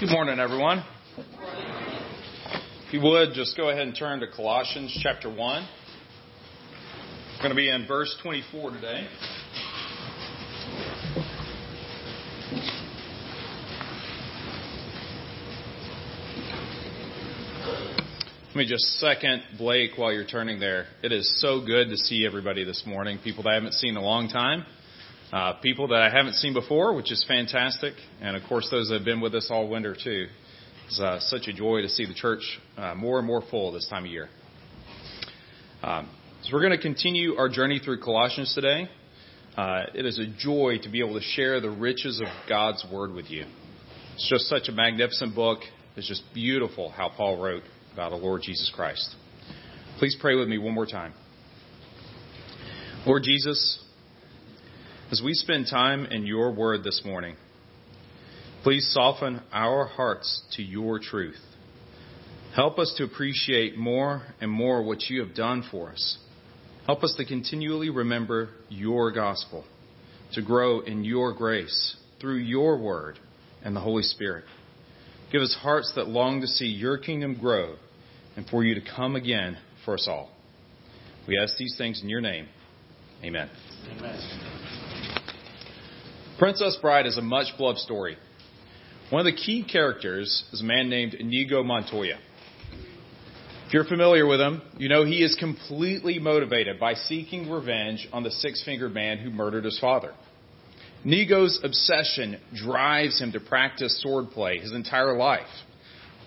Good morning, everyone. If you would, just go ahead and turn to Colossians chapter 1. We're going to be in verse 24 today. Let me just second Blake while you're turning there. It is so good to see everybody this morning, people that I haven't seen in a long time. Uh, people that I haven't seen before, which is fantastic, and of course those that have been with us all winter too. It's uh, such a joy to see the church uh, more and more full this time of year. Um, so we're going to continue our journey through Colossians today. Uh, it is a joy to be able to share the riches of God's Word with you. It's just such a magnificent book. It's just beautiful how Paul wrote about the Lord Jesus Christ. Please pray with me one more time. Lord Jesus, as we spend time in your word this morning, please soften our hearts to your truth. Help us to appreciate more and more what you have done for us. Help us to continually remember your gospel, to grow in your grace through your word and the Holy Spirit. Give us hearts that long to see your kingdom grow and for you to come again for us all. We ask these things in your name. Amen. Amen. Princess Bride is a much beloved story. One of the key characters is a man named Inigo Montoya. If you're familiar with him, you know he is completely motivated by seeking revenge on the six fingered man who murdered his father. Inigo's obsession drives him to practice swordplay his entire life.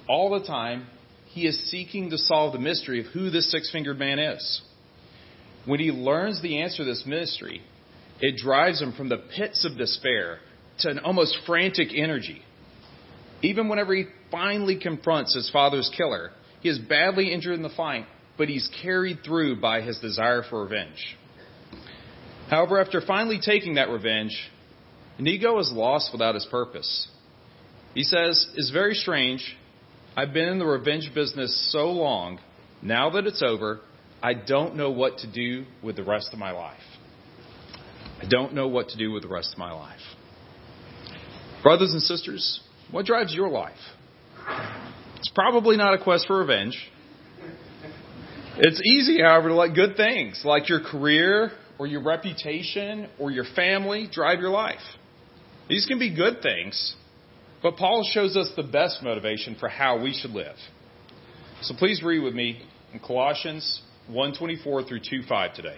All the time, he is seeking to solve the mystery of who this six fingered man is. When he learns the answer to this mystery, it drives him from the pits of despair to an almost frantic energy. Even whenever he finally confronts his father's killer, he is badly injured in the fight, but he's carried through by his desire for revenge. However, after finally taking that revenge, Inigo is lost without his purpose. He says, It's very strange. I've been in the revenge business so long, now that it's over, I don't know what to do with the rest of my life. I don't know what to do with the rest of my life. Brothers and sisters, what drives your life? It's probably not a quest for revenge. It's easy, however, to let good things like your career or your reputation or your family drive your life. These can be good things, but Paul shows us the best motivation for how we should live. So please read with me in Colossians 1:24 through 2:5 today.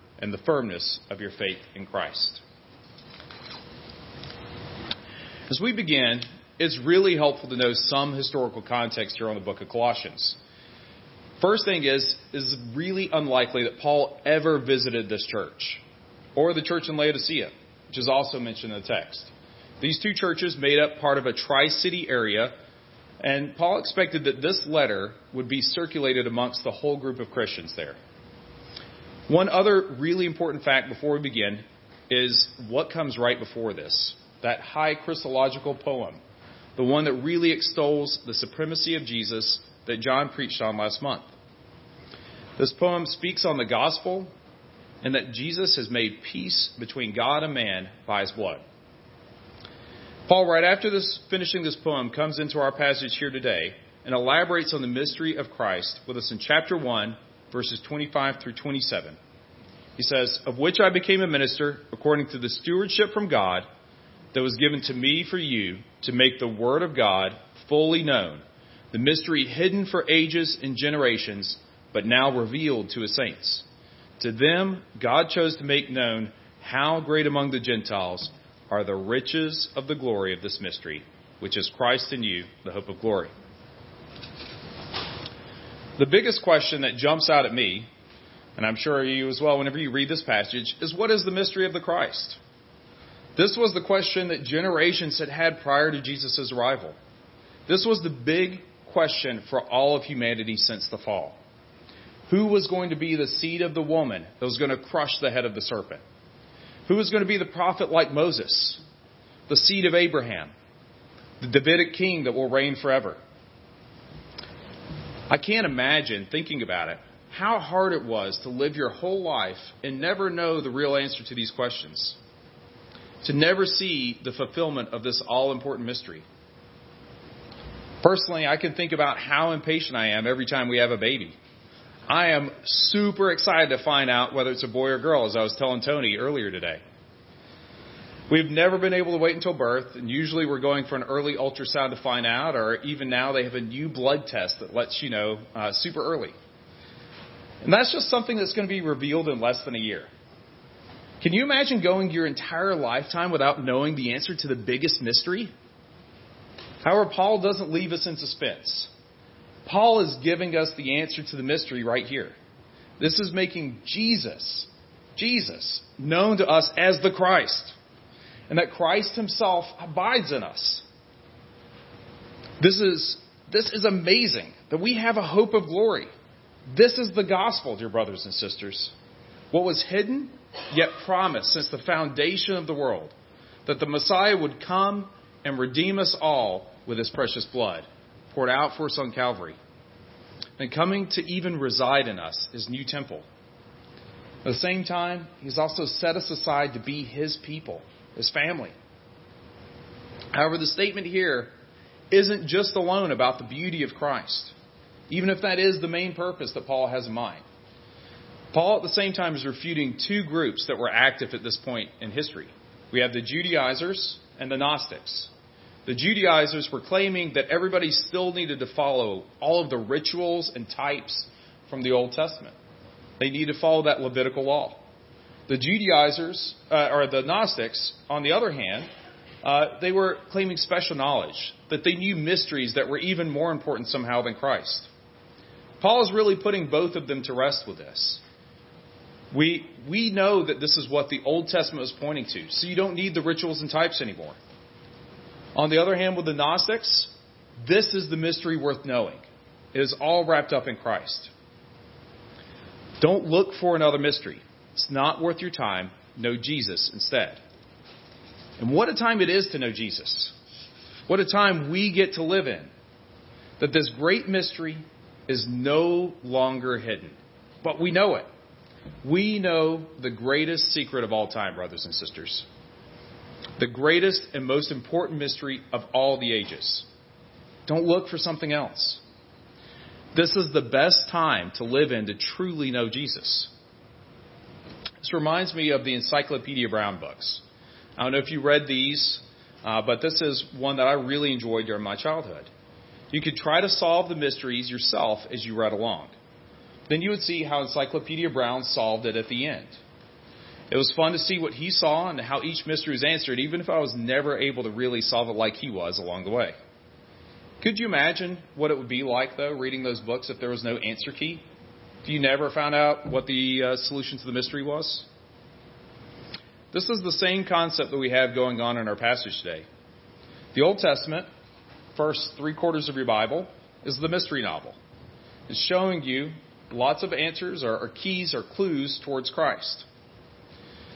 and the firmness of your faith in Christ. As we begin, it's really helpful to know some historical context here on the book of Colossians. First thing is, is really unlikely that Paul ever visited this church or the church in Laodicea, which is also mentioned in the text. These two churches made up part of a tri city area, and Paul expected that this letter would be circulated amongst the whole group of Christians there. One other really important fact before we begin is what comes right before this that high Christological poem, the one that really extols the supremacy of Jesus that John preached on last month. This poem speaks on the gospel and that Jesus has made peace between God and man by his blood. Paul, right after this, finishing this poem, comes into our passage here today and elaborates on the mystery of Christ with us in chapter 1, verses 25 through 27. He says, Of which I became a minister according to the stewardship from God that was given to me for you to make the word of God fully known, the mystery hidden for ages and generations, but now revealed to his saints. To them, God chose to make known how great among the Gentiles are the riches of the glory of this mystery, which is Christ in you, the hope of glory. The biggest question that jumps out at me, and I'm sure you as well whenever you read this passage, is what is the mystery of the Christ? This was the question that generations had had prior to Jesus' arrival. This was the big question for all of humanity since the fall. Who was going to be the seed of the woman that was going to crush the head of the serpent? Who was going to be the prophet like Moses, the seed of Abraham, the Davidic king that will reign forever? I can't imagine, thinking about it, how hard it was to live your whole life and never know the real answer to these questions. To never see the fulfillment of this all important mystery. Personally, I can think about how impatient I am every time we have a baby. I am super excited to find out whether it's a boy or girl, as I was telling Tony earlier today. We've never been able to wait until birth, and usually we're going for an early ultrasound to find out, or even now they have a new blood test that lets you know uh, super early. And that's just something that's going to be revealed in less than a year. Can you imagine going your entire lifetime without knowing the answer to the biggest mystery? However, Paul doesn't leave us in suspense. Paul is giving us the answer to the mystery right here. This is making Jesus, Jesus, known to us as the Christ and that Christ himself abides in us. This is, this is amazing that we have a hope of glory. This is the gospel, dear brothers and sisters. What was hidden, yet promised since the foundation of the world, that the Messiah would come and redeem us all with his precious blood, poured out for us on Calvary, and coming to even reside in us, his new temple. At the same time, he's also set us aside to be his people his family. However, the statement here isn't just alone about the beauty of Christ, even if that is the main purpose that Paul has in mind. Paul, at the same time, is refuting two groups that were active at this point in history. We have the Judaizers and the Gnostics. The Judaizers were claiming that everybody still needed to follow all of the rituals and types from the Old Testament. They needed to follow that Levitical law. The Judaizers, uh, or the Gnostics, on the other hand, uh, they were claiming special knowledge, that they knew mysteries that were even more important somehow than Christ. Paul is really putting both of them to rest with this. We, we know that this is what the Old Testament was pointing to, so you don't need the rituals and types anymore. On the other hand, with the Gnostics, this is the mystery worth knowing. It is all wrapped up in Christ. Don't look for another mystery. It's not worth your time. Know Jesus instead. And what a time it is to know Jesus. What a time we get to live in. That this great mystery is no longer hidden. But we know it. We know the greatest secret of all time, brothers and sisters. The greatest and most important mystery of all the ages. Don't look for something else. This is the best time to live in to truly know Jesus. This reminds me of the Encyclopedia Brown books. I don't know if you read these, uh, but this is one that I really enjoyed during my childhood. You could try to solve the mysteries yourself as you read along. Then you would see how Encyclopedia Brown solved it at the end. It was fun to see what he saw and how each mystery was answered, even if I was never able to really solve it like he was along the way. Could you imagine what it would be like, though, reading those books if there was no answer key? You never found out what the uh, solution to the mystery was? This is the same concept that we have going on in our passage today. The Old Testament, first three quarters of your Bible, is the mystery novel. It's showing you lots of answers or, or keys or clues towards Christ.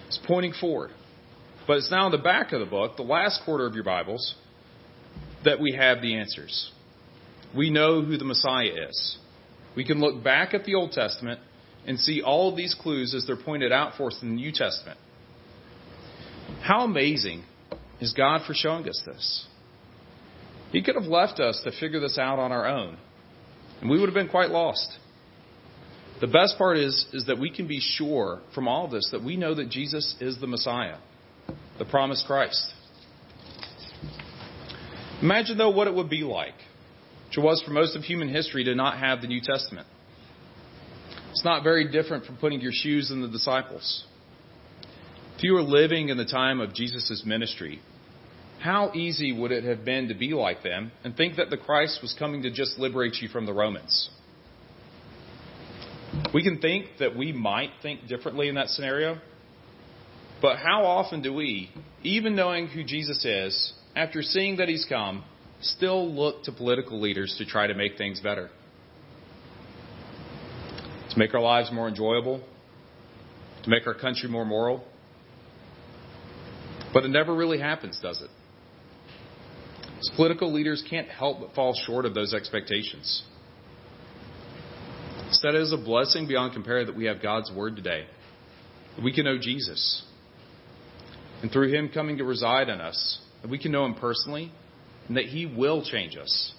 It's pointing forward. But it's now in the back of the book, the last quarter of your Bibles, that we have the answers. We know who the Messiah is. We can look back at the Old Testament and see all of these clues as they're pointed out for us in the New Testament. How amazing is God for showing us this? He could have left us to figure this out on our own, and we would have been quite lost. The best part is, is that we can be sure from all this that we know that Jesus is the Messiah, the promised Christ. Imagine, though, what it would be like, which it was for most of human history, to not have the New Testament. It's not very different from putting your shoes in the disciples. If you were living in the time of Jesus' ministry, how easy would it have been to be like them and think that the Christ was coming to just liberate you from the Romans? We can think that we might think differently in that scenario, but how often do we, even knowing who Jesus is, after seeing that he's come, still look to political leaders to try to make things better? To make our lives more enjoyable? To make our country more moral? But it never really happens, does it? As political leaders can't help but fall short of those expectations. Instead, it is a blessing beyond compare that we have God's Word today. That we can know Jesus. And through Him coming to reside in us, that we can know Him personally, and that He will change us.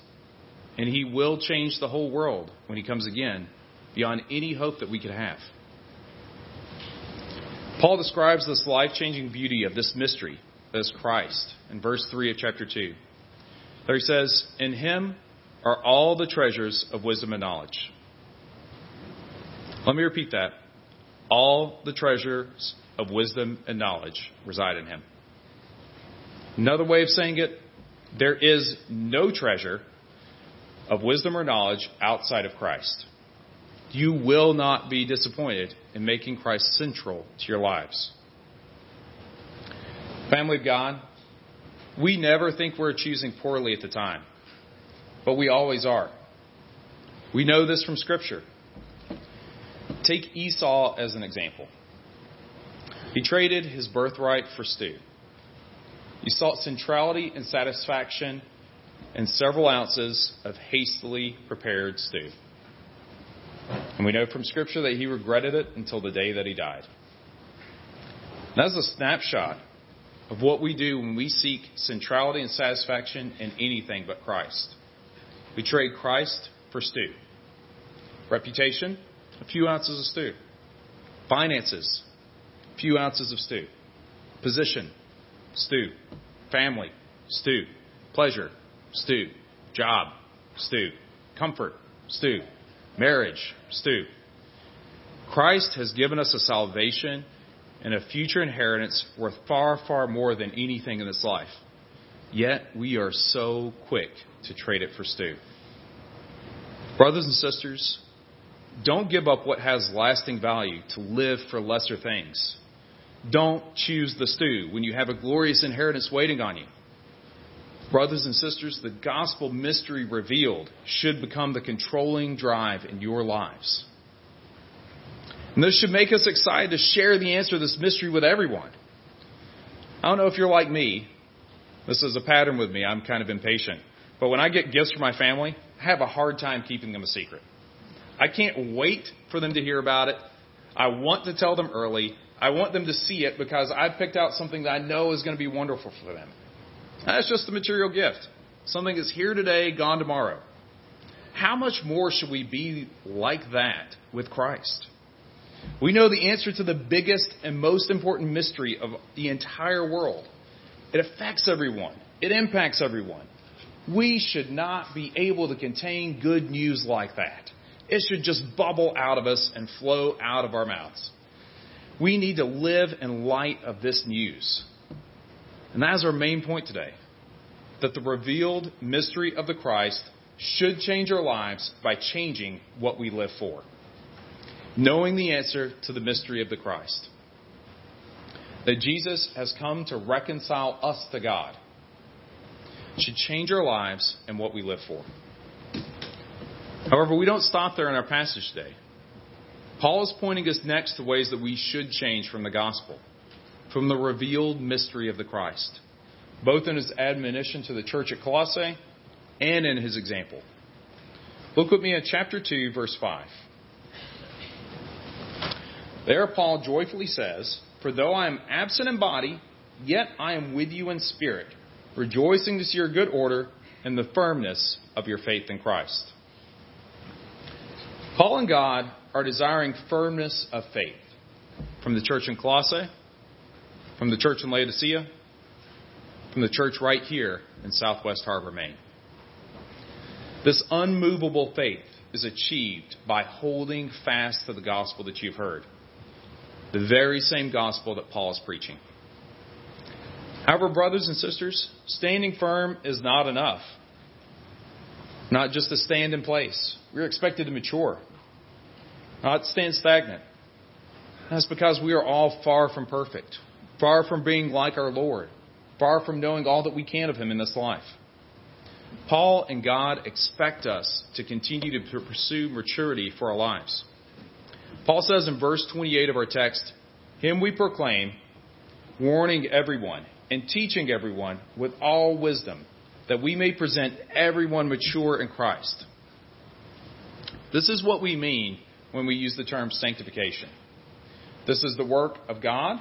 And He will change the whole world when He comes again, beyond any hope that we could have. Paul describes this life changing beauty of this mystery is Christ in verse 3 of chapter 2. There he says, In him are all the treasures of wisdom and knowledge. Let me repeat that. All the treasures of wisdom and knowledge reside in him. Another way of saying it, there is no treasure of wisdom or knowledge outside of Christ. You will not be disappointed in making Christ central to your lives. Family of God, we never think we're choosing poorly at the time, but we always are. We know this from Scripture. Take Esau as an example. He traded his birthright for stew. He sought centrality and satisfaction in several ounces of hastily prepared stew. And we know from Scripture that he regretted it until the day that he died. That's a snapshot of what we do when we seek centrality and satisfaction in anything but Christ. We trade Christ for stew. Reputation, a few ounces of stew. Finances, a few ounces of stew. Position, stew. Family, stew. Pleasure, stew. Job, stew. Comfort, stew. Marriage, stew. Christ has given us a salvation and a future inheritance worth far, far more than anything in this life. Yet we are so quick to trade it for stew. Brothers and sisters, don't give up what has lasting value to live for lesser things. Don't choose the stew when you have a glorious inheritance waiting on you. Brothers and sisters, the gospel mystery revealed should become the controlling drive in your lives. And this should make us excited to share the answer to this mystery with everyone. I don't know if you're like me. This is a pattern with me. I'm kind of impatient. But when I get gifts from my family, I have a hard time keeping them a secret. I can't wait for them to hear about it. I want to tell them early. I want them to see it because I've picked out something that I know is going to be wonderful for them. That's just a material gift. Something that's here today, gone tomorrow. How much more should we be like that with Christ? We know the answer to the biggest and most important mystery of the entire world. It affects everyone. It impacts everyone. We should not be able to contain good news like that. It should just bubble out of us and flow out of our mouths. We need to live in light of this news. And that is our main point today. That the revealed mystery of the Christ should change our lives by changing what we live for. Knowing the answer to the mystery of the Christ. That Jesus has come to reconcile us to God should change our lives and what we live for. However, we don't stop there in our passage today. Paul is pointing us next to ways that we should change from the gospel, from the revealed mystery of the Christ, both in his admonition to the church at Colossae and in his example. Look with me at chapter 2, verse 5. There, Paul joyfully says, For though I am absent in body, yet I am with you in spirit, rejoicing to see your good order and the firmness of your faith in Christ. Paul and God are desiring firmness of faith from the church in Colossae, from the church in Laodicea, from the church right here in Southwest Harbor, Maine. This unmovable faith is achieved by holding fast to the gospel that you've heard. The very same gospel that Paul is preaching. However, brothers and sisters, standing firm is not enough. Not just to stand in place. We're expected to mature, not stand stagnant. That's because we are all far from perfect, far from being like our Lord, far from knowing all that we can of Him in this life. Paul and God expect us to continue to pursue maturity for our lives. Paul says in verse 28 of our text, Him we proclaim, warning everyone and teaching everyone with all wisdom, that we may present everyone mature in Christ. This is what we mean when we use the term sanctification. This is the work of God.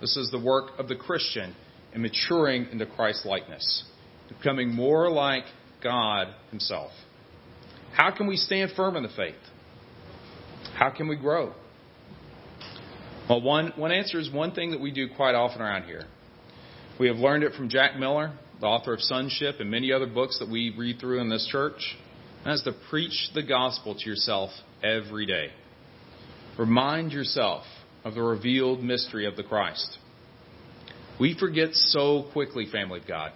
This is the work of the Christian in maturing into Christ likeness, becoming more like God Himself. How can we stand firm in the faith? How can we grow? Well, one, one answer is one thing that we do quite often around here. We have learned it from Jack Miller, the author of Sonship, and many other books that we read through in this church. And that's to preach the gospel to yourself every day. Remind yourself of the revealed mystery of the Christ. We forget so quickly, family of God.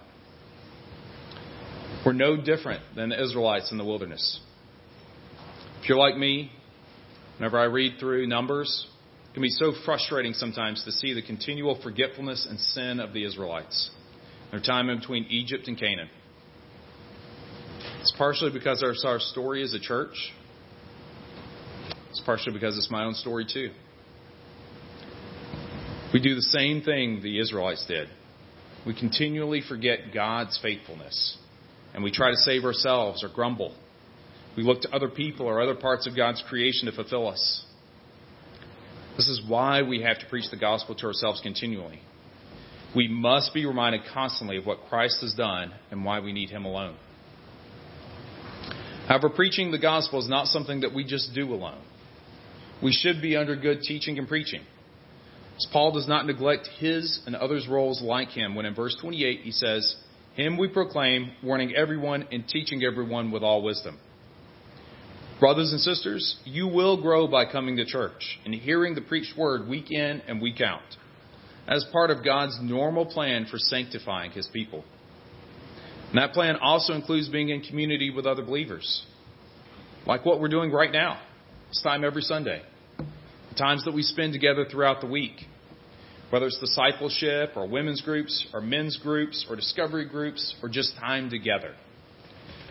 We're no different than the Israelites in the wilderness. If you're like me, whenever I read through Numbers, it can be so frustrating sometimes to see the continual forgetfulness and sin of the Israelites. Their time in between Egypt and Canaan. It's partially because our story as a church. It's partially because it's my own story too. We do the same thing the Israelites did. We continually forget God's faithfulness and we try to save ourselves or grumble. We look to other people or other parts of God's creation to fulfill us. This is why we have to preach the gospel to ourselves continually. We must be reminded constantly of what Christ has done and why we need Him alone. However, preaching the gospel is not something that we just do alone. We should be under good teaching and preaching. As Paul does not neglect his and others' roles like him when in verse 28 he says, him we proclaim, warning everyone and teaching everyone with all wisdom. Brothers and sisters, you will grow by coming to church and hearing the preached word week in and week out as part of God's normal plan for sanctifying his people. And that plan also includes being in community with other believers, like what we're doing right now. It's time every Sunday. The times that we spend together throughout the week whether it's discipleship or women's groups or men's groups or discovery groups or just time together.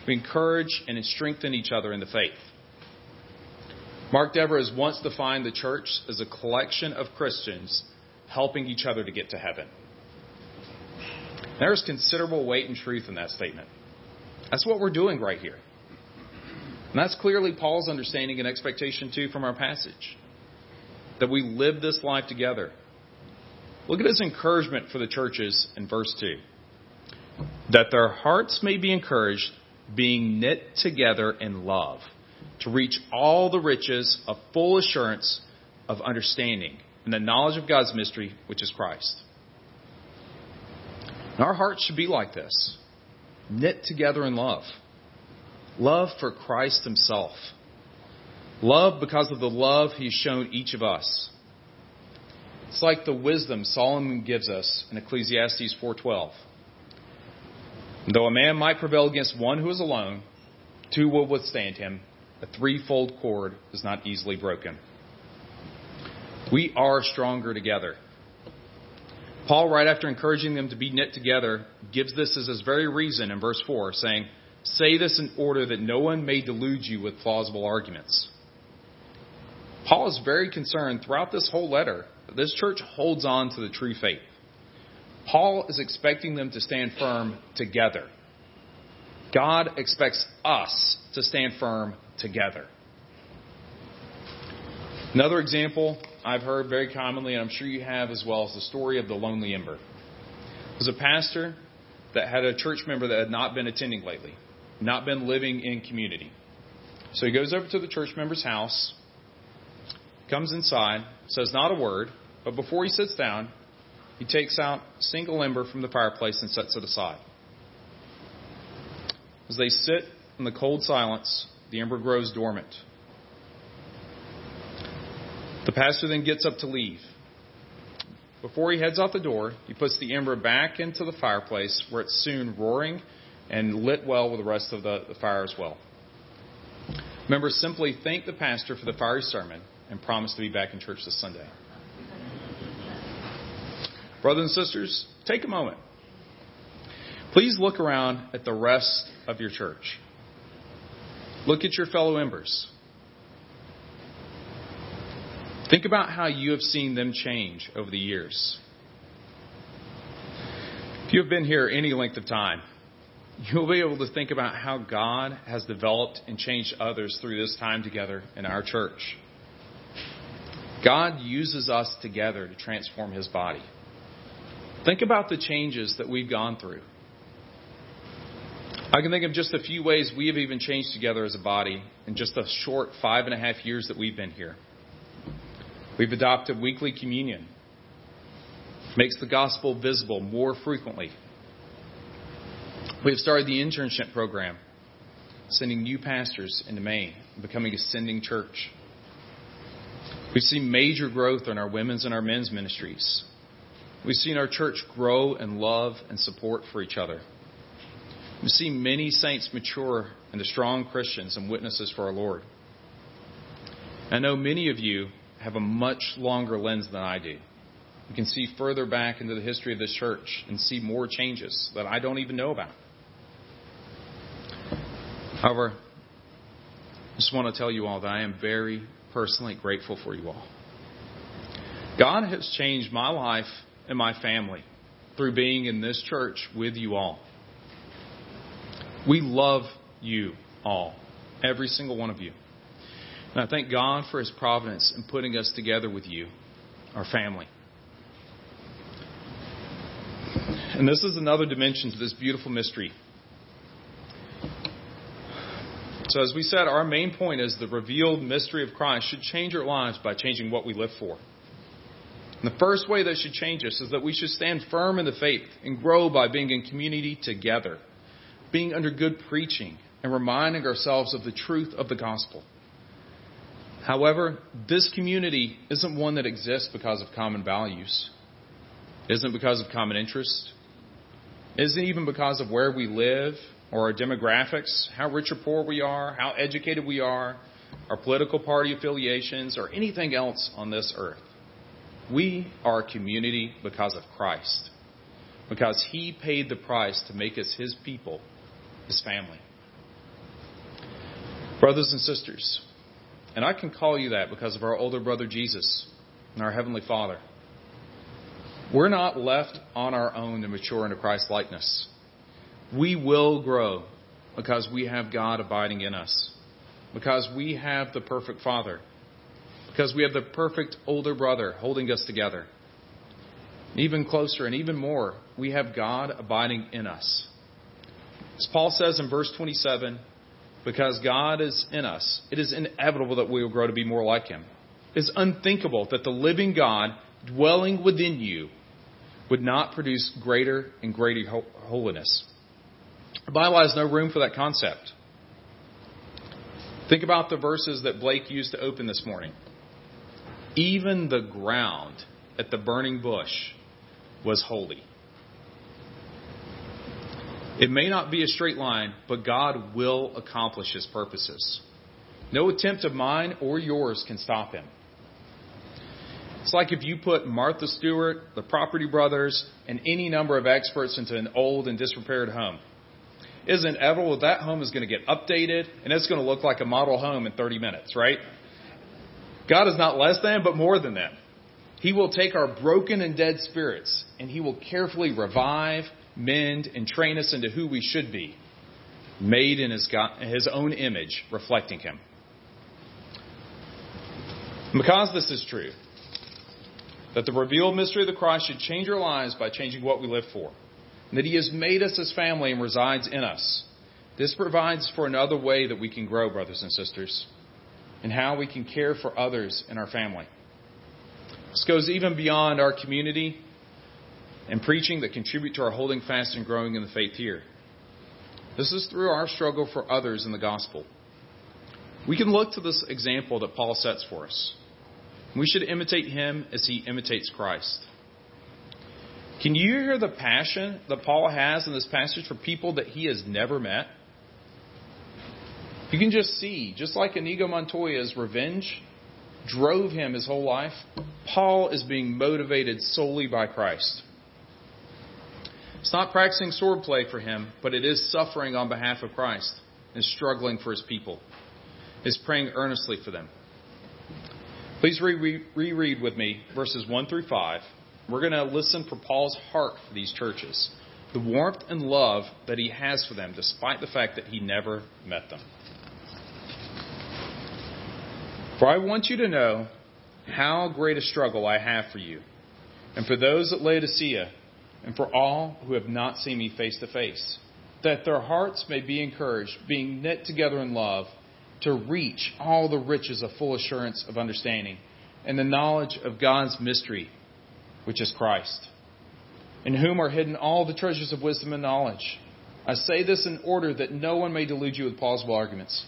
We encourage and strengthen each other in the faith. Mark Dever has once defined the church as a collection of Christians helping each other to get to heaven. There's considerable weight and truth in that statement. That's what we're doing right here. And that's clearly Paul's understanding and expectation, too, from our passage. That we live this life together Look at his encouragement for the churches in verse 2 that their hearts may be encouraged, being knit together in love, to reach all the riches of full assurance of understanding and the knowledge of God's mystery, which is Christ. And our hearts should be like this knit together in love. Love for Christ Himself. Love because of the love He's shown each of us. It's like the wisdom Solomon gives us in Ecclesiastes 4:12. Though a man might prevail against one who is alone, two will withstand him. A threefold cord is not easily broken. We are stronger together. Paul, right after encouraging them to be knit together, gives this as his very reason in verse 4, saying, Say this in order that no one may delude you with plausible arguments. Paul is very concerned throughout this whole letter that this church holds on to the true faith. Paul is expecting them to stand firm together. God expects us to stand firm together. Another example I've heard very commonly, and I'm sure you have as well, is the story of the lonely ember. It was a pastor that had a church member that had not been attending lately, not been living in community. So he goes over to the church member's house, comes inside, says not a word, but before he sits down, he takes out a single ember from the fireplace and sets it aside. As they sit in the cold silence, the ember grows dormant. The pastor then gets up to leave. Before he heads out the door, he puts the ember back into the fireplace where it's soon roaring and lit well with the rest of the, the fire as well. Members simply thank the pastor for the fiery sermon and promise to be back in church this Sunday. Brothers and sisters, take a moment. Please look around at the rest of your church. Look at your fellow members. Think about how you have seen them change over the years. If you have been here any length of time, you'll be able to think about how God has developed and changed others through this time together in our church. God uses us together to transform His body. Think about the changes that we've gone through. I can think of just a few ways we have even changed together as a body in just the short five and a half years that we've been here. We've adopted weekly communion. Makes the gospel visible more frequently. We've started the internship program, sending new pastors into Maine, becoming a sending church. We've seen major growth in our women's and our men's ministries. We've seen our church grow in love and support for each other. We've seen many saints mature into strong Christians and witnesses for our Lord. I know many of you have a much longer lens than I do. You can see further back into the history of this church and see more changes that I don't even know about. However, I just want to tell you all that I am very personally grateful for you all. God has changed my life and my family through being in this church with you all. We love you all, every single one of you. And I thank God for His providence in putting us together with you, our family. And this is another dimension to this beautiful mystery. So, as we said, our main point is the revealed mystery of Christ should change our lives by changing what we live for. And the first way that should change us is that we should stand firm in the faith and grow by being in community together, being under good preaching, and reminding ourselves of the truth of the gospel. However, this community isn't one that exists because of common values. Isn't because of common interests. isn't even because of where we live or our demographics, how rich or poor we are, how educated we are, our political party affiliations, or anything else on this earth. We are a community because of Christ, because He paid the price to make us His people, His family. Brothers and sisters, and I can call you that because of our older brother Jesus and our Heavenly Father. We're not left on our own to mature into Christ likeness. We will grow because we have God abiding in us, because we have the perfect Father, because we have the perfect older brother holding us together. Even closer and even more, we have God abiding in us. As Paul says in verse 27, because God is in us, it is inevitable that we will grow to be more like Him. It is unthinkable that the living God dwelling within you would not produce greater and greater holiness. The Bible has no room for that concept. Think about the verses that Blake used to open this morning. Even the ground at the burning bush was holy. It may not be a straight line, but God will accomplish his purposes. No attempt of mine or yours can stop him. It's like if you put Martha Stewart, the Property Brothers, and any number of experts into an old and disrepaired home. Isn't inevitable that home is going to get updated and it's going to look like a model home in 30 minutes, right? God is not less than, but more than that. He will take our broken and dead spirits and He will carefully revive mend, and train us into who we should be, made in his, God, his own image, reflecting him. because this is true, that the revealed mystery of the cross should change our lives by changing what we live for, and that He has made us His family and resides in us. This provides for another way that we can grow, brothers and sisters, and how we can care for others in our family. This goes even beyond our community and preaching that contribute to our holding fast and growing in the faith here. This is through our struggle for others in the gospel. We can look to this example that Paul sets for us. We should imitate him as he imitates Christ. Can you hear the passion that Paul has in this passage for people that he has never met? You can just see, just like Inigo Montoya's revenge drove him his whole life, Paul is being motivated solely by Christ. It's not practicing swordplay for him, but it is suffering on behalf of Christ and struggling for his people. Is praying earnestly for them. Please reread with me verses 1 through 5. We're going to listen for Paul's heart for these churches, the warmth and love that he has for them, despite the fact that he never met them. For I want you to know how great a struggle I have for you, and for those at Laodicea, and for all who have not seen me face to face, that their hearts may be encouraged, being knit together in love, to reach all the riches of full assurance of understanding and the knowledge of God's mystery, which is Christ, in whom are hidden all the treasures of wisdom and knowledge. I say this in order that no one may delude you with plausible arguments.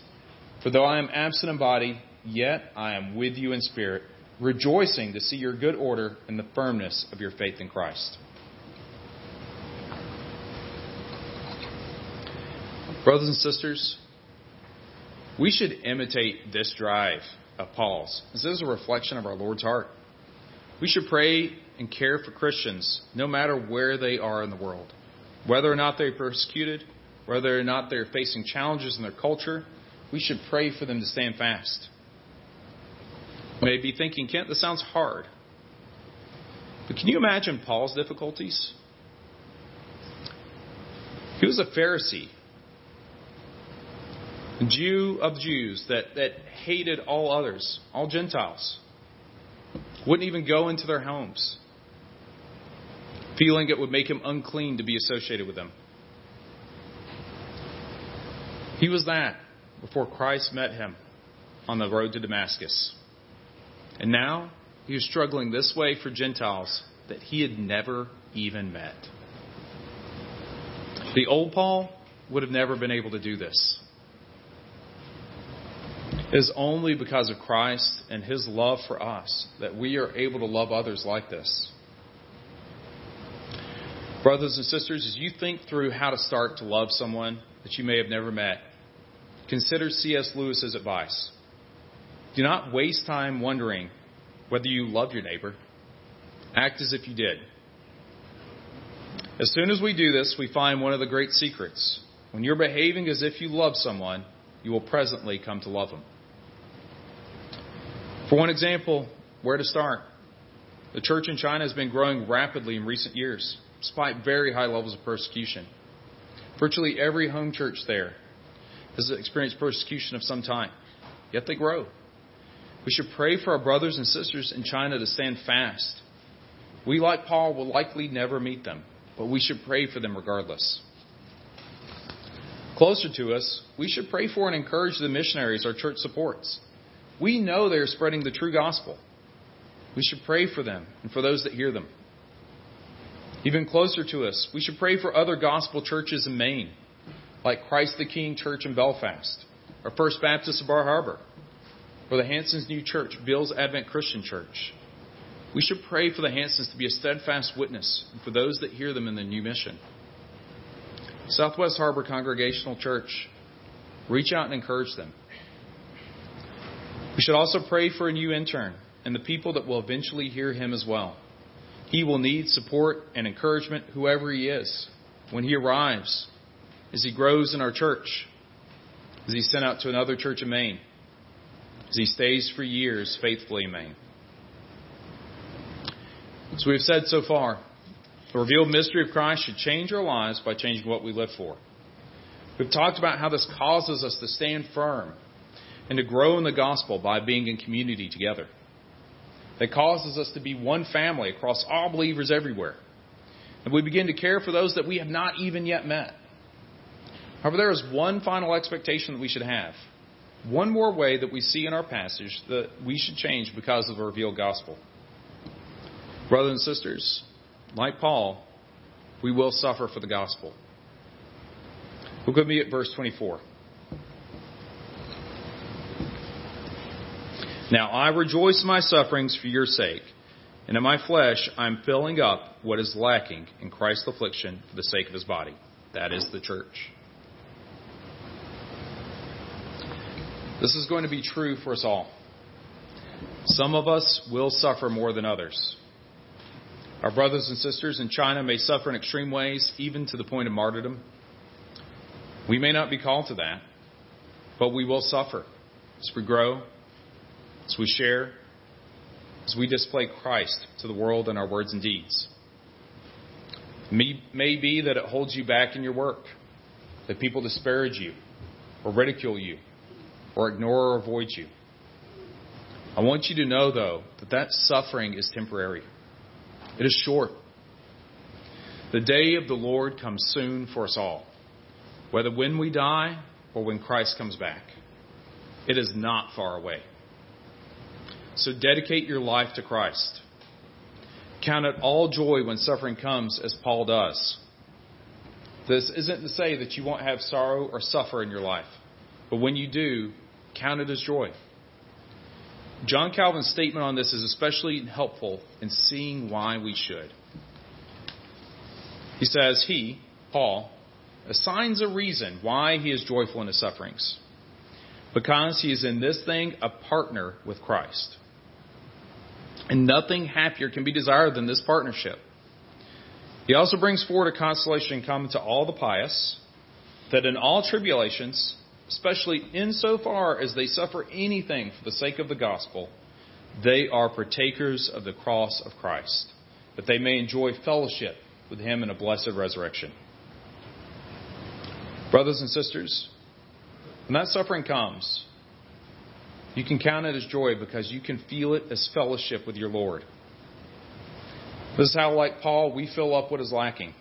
For though I am absent in body, Yet I am with you in spirit, rejoicing to see your good order and the firmness of your faith in Christ. Brothers and sisters, we should imitate this drive of Paul's. This is a reflection of our Lord's heart. We should pray and care for Christians no matter where they are in the world. Whether or not they're persecuted, whether or not they're facing challenges in their culture, we should pray for them to stand fast may be thinking, Kent, this sounds hard. But can you imagine Paul's difficulties? He was a Pharisee, a Jew of Jews that, that hated all others, all Gentiles. Wouldn't even go into their homes, feeling it would make him unclean to be associated with them. He was that before Christ met him on the road to Damascus. And now he was struggling this way for Gentiles that he had never even met. The old Paul would have never been able to do this. It is only because of Christ and his love for us that we are able to love others like this. Brothers and sisters, as you think through how to start to love someone that you may have never met, consider C.S. Lewis's advice. Do not waste time wondering whether you love your neighbor. Act as if you did. As soon as we do this, we find one of the great secrets. When you're behaving as if you love someone, you will presently come to love them. For one example, where to start? The church in China has been growing rapidly in recent years, despite very high levels of persecution. Virtually every home church there has experienced persecution of some time, yet they grow. We should pray for our brothers and sisters in China to stand fast. We, like Paul, will likely never meet them, but we should pray for them regardless. Closer to us, we should pray for and encourage the missionaries our church supports. We know they are spreading the true gospel. We should pray for them and for those that hear them. Even closer to us, we should pray for other gospel churches in Maine, like Christ the King Church in Belfast, or First Baptist of Bar Harbor, or the Hanson's New Church, Bill's Advent Christian Church. We should pray for the Hansons to be a steadfast witness and for those that hear them in the new mission. Southwest Harbor Congregational Church, reach out and encourage them. We should also pray for a new intern and the people that will eventually hear him as well. He will need support and encouragement, whoever he is, when he arrives, as he grows in our church, as he's sent out to another church in Maine as he stays for years faithfully in Maine. So we've said so far, the revealed mystery of Christ should change our lives by changing what we live for. We've talked about how this causes us to stand firm and to grow in the gospel by being in community together. That causes us to be one family across all believers everywhere. And we begin to care for those that we have not even yet met. However, there is one final expectation that we should have. One more way that we see in our passage that we should change because of the revealed gospel. Brothers and sisters, like Paul, we will suffer for the gospel. Look with me at verse 24. Now I rejoice in my sufferings for your sake, and in my flesh I am filling up what is lacking in Christ's affliction for the sake of his body. That is the church. This is going to be true for us all. Some of us will suffer more than others. Our brothers and sisters in China may suffer in extreme ways, even to the point of martyrdom. We may not be called to that, but we will suffer as we grow, as we share, as we display Christ to the world in our words and deeds. It may be that it holds you back in your work, that people disparage you or ridicule you or ignore or avoid you. I want you to know, though, that that suffering is temporary. It is short. The day of the Lord comes soon for us all, whether when we die or when Christ comes back. It is not far away. So dedicate your life to Christ. Count it all joy when suffering comes, as Paul does. This isn't to say that you won't have sorrow or suffer in your life, but when you do, count it as joy. John Calvin's statement on this is especially helpful in seeing why we should. He says, He, Paul, assigns a reason why he is joyful in his sufferings. Because he is in this thing a partner with Christ. And nothing happier can be desired than this partnership. He also brings forward a consolation common to all the pious, that in all tribulations, especially insofar as they suffer anything for the sake of the gospel, they are partakers of the cross of Christ, that they may enjoy fellowship with him in a blessed resurrection. Brothers and sisters, when that suffering comes, you can count it as joy because you can feel it as fellowship with your Lord. This is how, like Paul, we fill up what is lacking.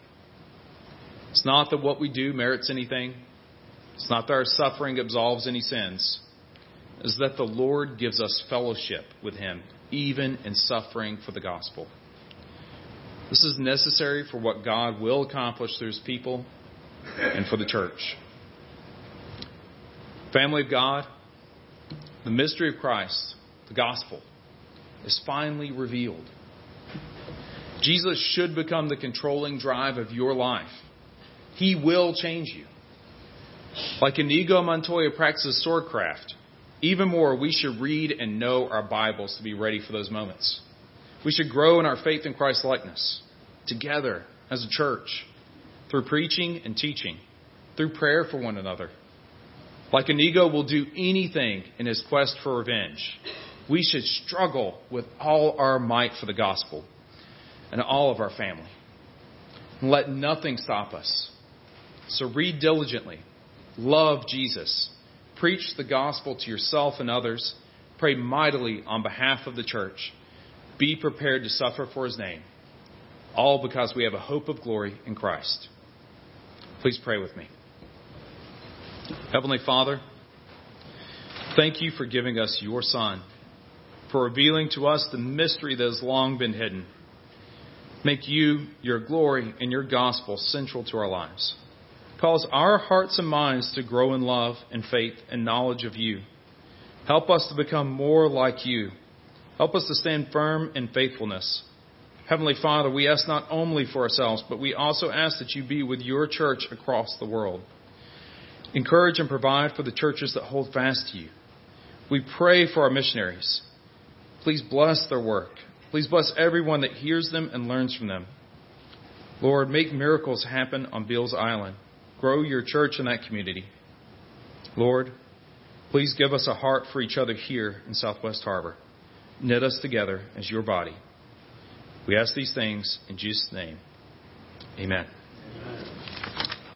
It's not that what we do merits anything. It's not that our suffering absolves any sins. It's that the Lord gives us fellowship with Him, even in suffering for the gospel. This is necessary for what God will accomplish through His people and for the church. Family of God, the mystery of Christ, the gospel, is finally revealed. Jesus should become the controlling drive of your life. He will change you. Like Inigo Montoya practices swordcraft, even more, we should read and know our Bibles to be ready for those moments. We should grow in our faith in Christ's likeness together as a church through preaching and teaching, through prayer for one another. Like Inigo will do anything in his quest for revenge. We should struggle with all our might for the gospel and all of our family. Let nothing stop us. So read diligently Love Jesus. Preach the gospel to yourself and others. Pray mightily on behalf of the church. Be prepared to suffer for his name. All because we have a hope of glory in Christ. Please pray with me. Heavenly Father, thank you for giving us your Son, for revealing to us the mystery that has long been hidden. Make you, your glory, and your gospel central to our lives. Cause our hearts and minds to grow in love and faith and knowledge of you. Help us to become more like you. Help us to stand firm in faithfulness. Heavenly Father, we ask not only for ourselves, but we also ask that you be with your church across the world. Encourage and provide for the churches that hold fast to you. We pray for our missionaries. Please bless their work. Please bless everyone that hears them and learns from them. Lord, make miracles happen on Beals Island grow your church in that community. Lord, please give us a heart for each other here in Southwest Harbor. Knit us together as your body. We ask these things in Jesus' name. Amen.